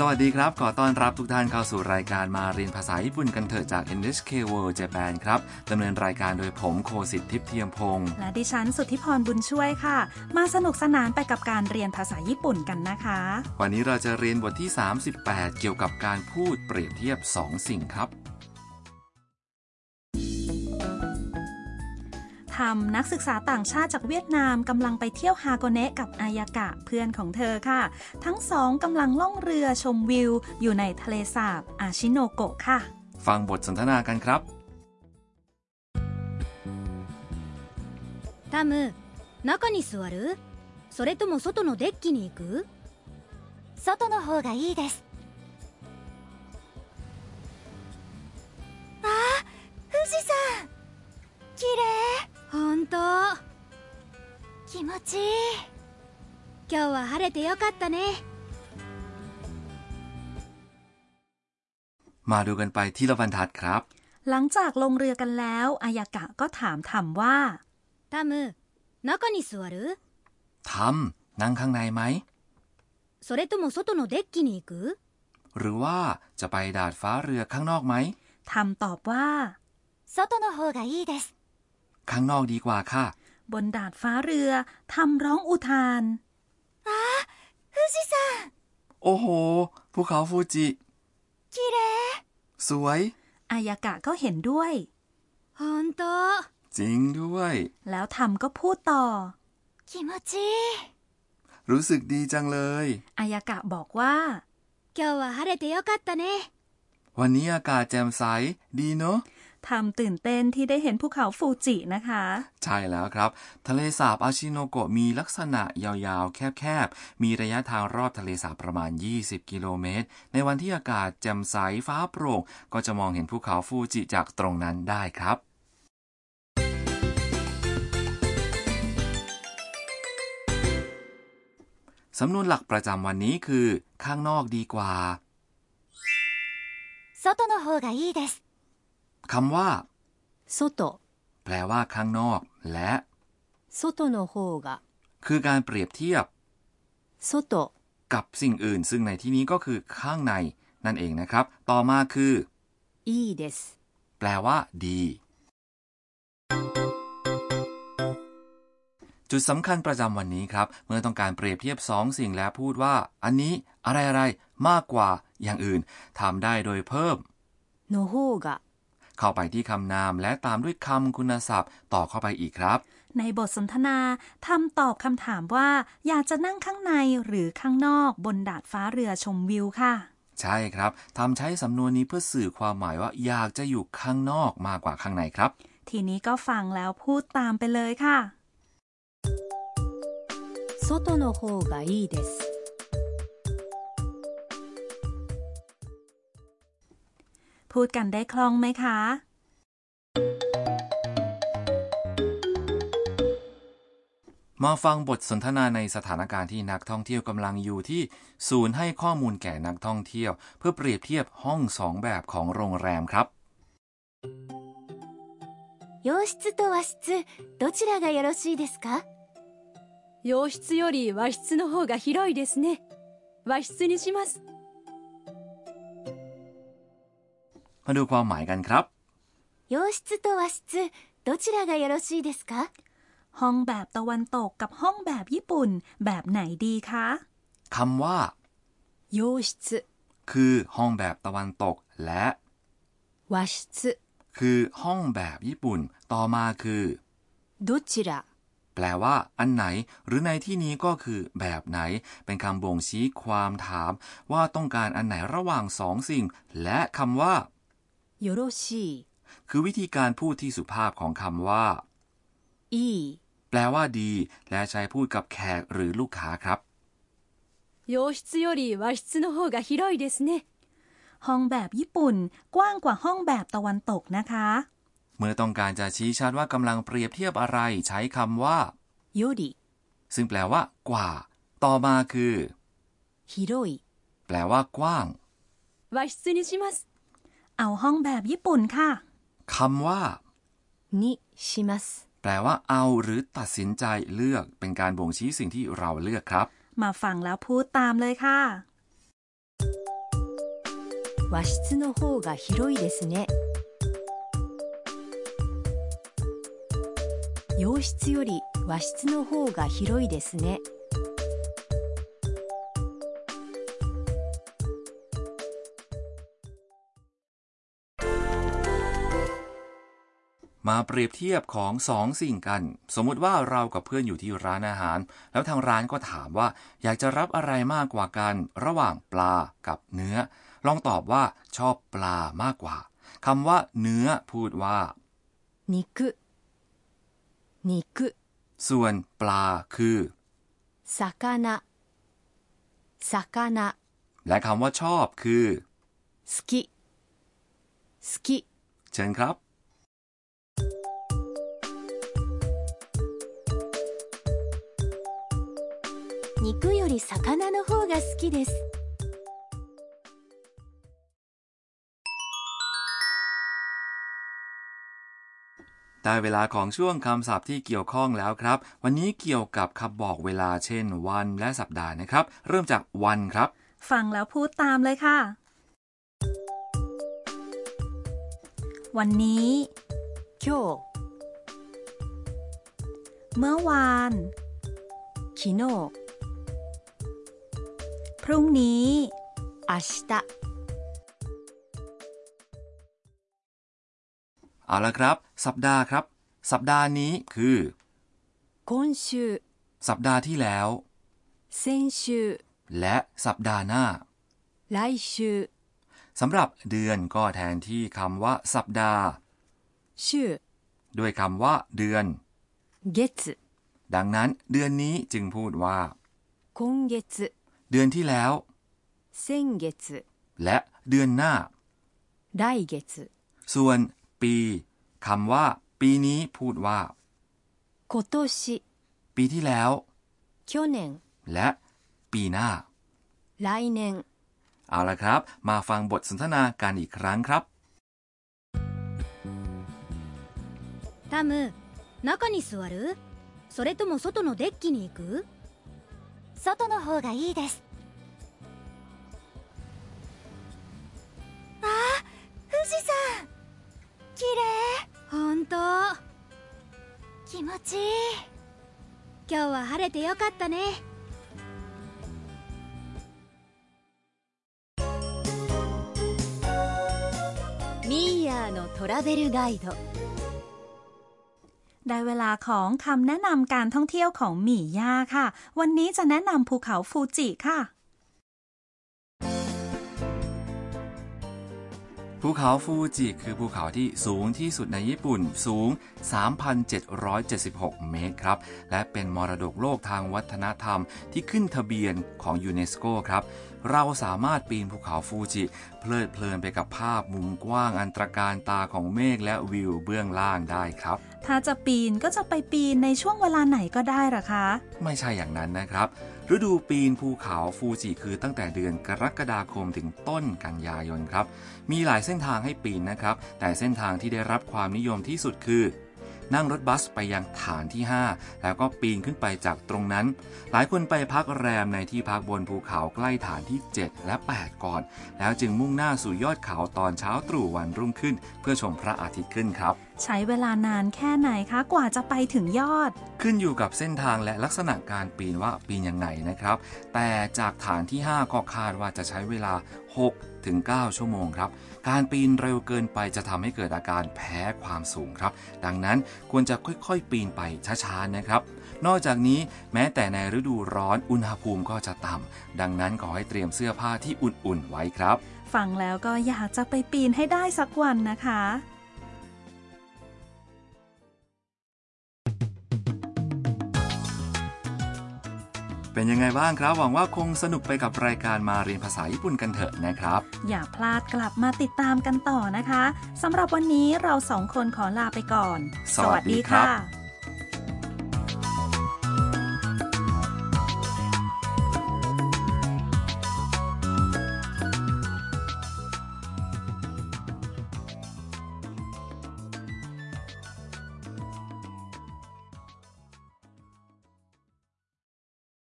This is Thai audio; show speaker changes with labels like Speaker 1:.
Speaker 1: สวัสดีครับ ขอต้อนรับทุกท่านเข้าสู่รายการมาเรียนภาษาญี่ปุ่นกันเถอะจาก NHK World Japan ครับดำเนินรายการโดยผมโคสิทธิ์ทิพย์เทียมพงศ์
Speaker 2: และดิฉันสุทธิพรบุญช่วยค่ะ มาสนุกสนานไปกับการเรียนภาษาญี่ปุ่นกันนะคะ
Speaker 1: วันนี้เราจะเรียนบทที่ 38 เกี่ยวกับการพูดเปรียบเทียบ 2 สิ่งครับ
Speaker 2: ทำนักศึกษาต่างชาติจากเวียดนามกำลังไปเที่ยวฮาโกเนะกับอายากะเพื่อนของเธอค่ะ ทั้งสองกำลังล่องเรือชมวิว อยู่ในทะเลสาบอาชิโนโกะค่ะ
Speaker 1: ฟังบทสนทนากันครับ
Speaker 3: タム中に座るそれとも外のデッキに行く
Speaker 4: 外の方がいいですあー富士山綺 麗
Speaker 3: 本当
Speaker 4: 気持ちいい
Speaker 3: 今日は晴れてよかったね
Speaker 1: มาดูกันไปที่ละบรรทัดครับ
Speaker 2: หลังจากลงเรือกันแล้ว อายากะก็ถามทำว่า
Speaker 3: タム中に座る
Speaker 1: ทำนั่งข้างในไหม
Speaker 3: それとも外のデッキに行く
Speaker 1: หรือว่าจะไปดาดฟ้าเรือข้างนอกไหม
Speaker 2: ทำตอบว่า
Speaker 4: 外の方がいいです
Speaker 1: ข้างนอกดีกว่าค่ะ
Speaker 2: บนดาดฟ้าเรือทำร้องอุทาน
Speaker 4: 富士山
Speaker 1: โอ้โห ภูเขาฟูจิ
Speaker 4: 綺麗
Speaker 1: สวย
Speaker 2: อายากะก็เห็นด้วย
Speaker 3: 本当
Speaker 1: จริงด้วย
Speaker 2: แล้วทำก็พูดต่อ
Speaker 4: 気持ちいい
Speaker 1: รู้สึกดีจังเลย
Speaker 2: อายากะบอกว่า
Speaker 3: 今日は晴れてよかったね
Speaker 1: วันนี้อากาศแจ่มใส ดีเนอะ
Speaker 2: ทำตื่นเต้นที่ได้เห็นภูเขาฟูจินะคะ
Speaker 1: ใช่แล้วครับ ทะเลสาบอาชิโนโกะมีลักษณะยาวๆ แคบๆ มีระยะทางรอบทะเลสาบประมาณ 20 กิโลเมตร ในวันที่อากาศแจ่มใสฟ้าโปร่ง ก็จะมองเห็นภูเขาฟูจิจากตรงนั้นได้ครับ สำนวนหลักประจำวันนี้คือ ข้างนอกดีกว่า
Speaker 4: 外の方がいいです
Speaker 1: คำว่า
Speaker 3: 外
Speaker 1: แปลว่าข้างนอก และ
Speaker 3: 外の方が
Speaker 1: คือการเปรียบเทียบ
Speaker 3: 外
Speaker 1: กับสิ่งอื่น ซึ่งในที่นี้ก็คือข้างใน นั่นเองนะครับ ต่อมาคือ
Speaker 3: いいです
Speaker 1: แปลว่า ดี จุดสำคัญประจำวันนี้ครับ เมื่อต้องการเปรียบเทียบสองสิ่งและพูดว่า อันนี้อะไรอะไรมากกว่าอย่างอื่นทำได้โดยเพิ่ม
Speaker 3: の方が
Speaker 1: เข้าไปที่คำนามและตามด้วยคำคุณศัพท์ ต่อเข้าไปอีกครับ
Speaker 2: ในบทสนทนาทำตอบคำถามว่า อยากจะนั่งข้างในหรือข้างนอกบนดาดฟ้าเรือชมวิวค่ะ
Speaker 1: ใช่ครับทำใช้สำนวนนี้เพื่อสื่อความหมายว่า อยากจะอยู่ข้างนอกมากกว่าข้างในครับ
Speaker 2: ทีนี้ก็ฟังแล้วพูดตามไปเลยค่ะ
Speaker 3: 外の方がいいです
Speaker 2: พูดกันได้คล่องไหมคะ
Speaker 1: มาฟังบทสนทนาในสถานการณ์ที่นักท่องเที่ยวกำลังอยู่ที่ศูนย์ให้ข้อมูลแก่นักท่องเที่ยว เพื่อเปรียบเทียบห้องสองแบบของโรงแรมครับ
Speaker 4: 洋室と和室どちらがよろしいですか
Speaker 3: 洋室より和室の方が広いですね和室にします
Speaker 1: มาดูความหมายกันครับ
Speaker 4: 洋室と和室どちらがよろしいですか
Speaker 2: ห้องแบบตะวันตกกับห้องแบบญี่ปุ่น แบบไหนดีคะ
Speaker 1: คำว่า
Speaker 3: 洋室
Speaker 1: คือห้องแบบตะวันตก และ
Speaker 3: 和室
Speaker 1: คือห้องแบบญี่ปุ่น ต่อมาคือ
Speaker 3: どちら
Speaker 1: แปลว่า อันไหน หรือในที่นี้ก็คือแบบไหน เป็นคำบ่งชี้ความถาม ว่าต้องการอันไหนระหว่างสองสิ่ง และคำว่า
Speaker 3: よろしい
Speaker 1: คือวิธีการพูดที่สุภาพของคำว่า
Speaker 3: いい
Speaker 1: แปลว่าดี และใช้พูดกับแขกหรือลูกค้าครับ
Speaker 3: 洋室より和室の方が広いですね
Speaker 2: ห้องแบบญี่ปุ่น กว้างกว่าห้องแบบตะวันตกนะคะ
Speaker 1: เมื่อต้องการจะชี้ชัดว่ากำลังเปรียบเทียบอะไร ใช้คำว่า
Speaker 3: より
Speaker 1: ซึ่งแปลว่า กว่า ต่อมาคือ
Speaker 3: 広い
Speaker 1: แปลว่ากว้าง
Speaker 3: 和室にします
Speaker 2: เอาห้องแบบญี่ปุ่นค่ะ
Speaker 1: คำว่า
Speaker 3: にします
Speaker 1: แปลว่าเอาหรือตัดสินใจเลือก เป็นการบ่งชี้สิ่งที่เราเลือกครับ
Speaker 2: มาฟังแล้วพูดตามเลยค่ะ
Speaker 4: 和室の方が広いですね洋室より和室の方が広いですね
Speaker 1: มาเปรียบเทียบของสองสิ่งกัน สมมุติว่าเรากับเพื่อนอยู่ที่ร้านอาหาร แล้วทางร้านก็ถามว่า อยากจะรับอะไรมากกว่ากัน ระหว่างปลากับเนื้อ ลองตอบว่าชอบปลามากกว่าคำว่าเนื้อพูดว่า
Speaker 4: นินิกุ
Speaker 1: ส่วนปลาคือ
Speaker 4: สาา
Speaker 1: และคำว่าชอบคือ
Speaker 4: สกิส
Speaker 1: เชิญครับ
Speaker 4: 肉より魚の方が好きです
Speaker 1: ได้เวลาของช่วงคำศัพท์ที่เกี่ยวข้องแล้วครับ วันนี้เกี่ยวกับคำบอกเวลาเช่น วันและสัปดาห์นะครับ เริ่มจากวันครับ
Speaker 2: ฟังแล้วพูดตามเลยค่ะ วันนี้
Speaker 4: 今日
Speaker 2: เมื่อวาน
Speaker 4: 昨日
Speaker 2: พ รุ่งนี้
Speaker 4: 明日
Speaker 1: เอาละครับ สัปดาห์ครับ สัปดาห์นี้คือ
Speaker 4: 今週
Speaker 1: สัปดาห์ที่แล้ว
Speaker 4: 先週
Speaker 1: และสัปดาห์หน้า
Speaker 4: 来週
Speaker 1: สำหรับเดือนก็แทนที่คำว่า สัปดาห์
Speaker 4: 週
Speaker 1: ด้วยคำว่า เดือน
Speaker 4: 月
Speaker 1: ดังนั้นเดือนนี้จึงพูดว่า
Speaker 4: 今月
Speaker 1: เดือนที่แล้ว
Speaker 4: 先月
Speaker 1: และเดือนหน้า
Speaker 4: 来月
Speaker 1: ส่วน ปีคำว่า ปีนี้พูดว่า
Speaker 4: 今年
Speaker 1: ปีที่แล้ว
Speaker 4: 去年
Speaker 1: และ ปีหน้า
Speaker 4: 来年
Speaker 1: เอาละครับ มาฟังบทสนทนากันอีกครั้งครับ
Speaker 3: タム中に座るそれとも外のデッキに行く
Speaker 4: 外の方がいいです。あ富士山。綺
Speaker 3: 本当。
Speaker 4: 気持ちいい。
Speaker 3: 今日は晴れてよかったね。
Speaker 4: ミーヤーのトラベルガイド。
Speaker 2: ได้เวลาของคำแนะนำการท่องเที่ยวของหมี่ย่าค่ะ วันนี้จะแนะนำภูเขาฟูจิค่ะ
Speaker 1: ภูเขาฟูจิคือภูเขาที่สูงที่สุดในญี่ปุ่นสูง 3,776 เมตรครับ และเป็นมรดกโลกทางวัฒนธรรมที่ขึ้นทะเบียนของยูเนสโกครับเราสามารถปีนภูเขาฟูจิ เพลิดเพลินไปกับภาพมุมกว้างอันตรการตาของเมฆและวิวเบื้องล่างได้ครับ
Speaker 2: ถ้าจะปีนก็จะไปปีนในช่วงเวลาไหนก็ได้หรอคะ
Speaker 1: ไม่ใช่อย่างนั้นนะครับ ฤดูปีนภูเขาฟูจิคือตั้งแต่เดือนกรกฎาคมถึงต้นกันยายนครับ มีหลายเส้นทางให้ปีนนะครับ แต่เส้นทางที่ได้รับความนิยมที่สุดคือ นั่งรถบัสไปยังฐานที่ 5 แล้วก็ปีนขึ้นไปจากตรงนั้น หลายคนไปพักแรมในที่พักบนภูเขาใกล้ฐานที่ 7 และ 8 ก่อน แล้วจึงมุ่งหน้าสู่ยอดเขาตอนเช้าตรู่วันรุ่งขึ้น เพื่อชมพระอาทิตย์ขึ้นครับ
Speaker 2: ใช้เวลานานแค่ไหนคะกว่าจะไปถึงยอด
Speaker 1: ขึ้นอยู่กับเส้นทางและลักษณะการปีนว่าปีนยังไงนะครับ แต่จากฐานที่ 5 ก็คาดว่าจะใช้เวลา 6ถึง 9 ชั่วโมงครับ การปีนเร็วเกินไปจะทำให้เกิดอาการแพ้ความสูงครับ ดังนั้นควรจะค่อยๆ ปีนไปช้าๆนะครับ นอกจากนี้แม้แต่ในฤดูร้อนอุณหภูมิก็จะต่ำดังนั้นขอให้เตรียมเสื้อผ้าที่อุ่นๆไว้ครับ
Speaker 2: ฟังแล้วก็อยากจะไปปีนให้ได้สักวันนะคะ
Speaker 1: เป็นยังไงบ้างครับ หวังว่าคงสนุกไปกับรายการมาเรียนภาษาญี่ปุ่นกันเถอะนะครับ
Speaker 2: อย่าพลาดกลับมาติดตามกันต่อนะคะสำหรับวันนี้เราสองคนขอลาไปก่อน
Speaker 1: สวัสดีครับ
Speaker 2: สวัสดีค่ะ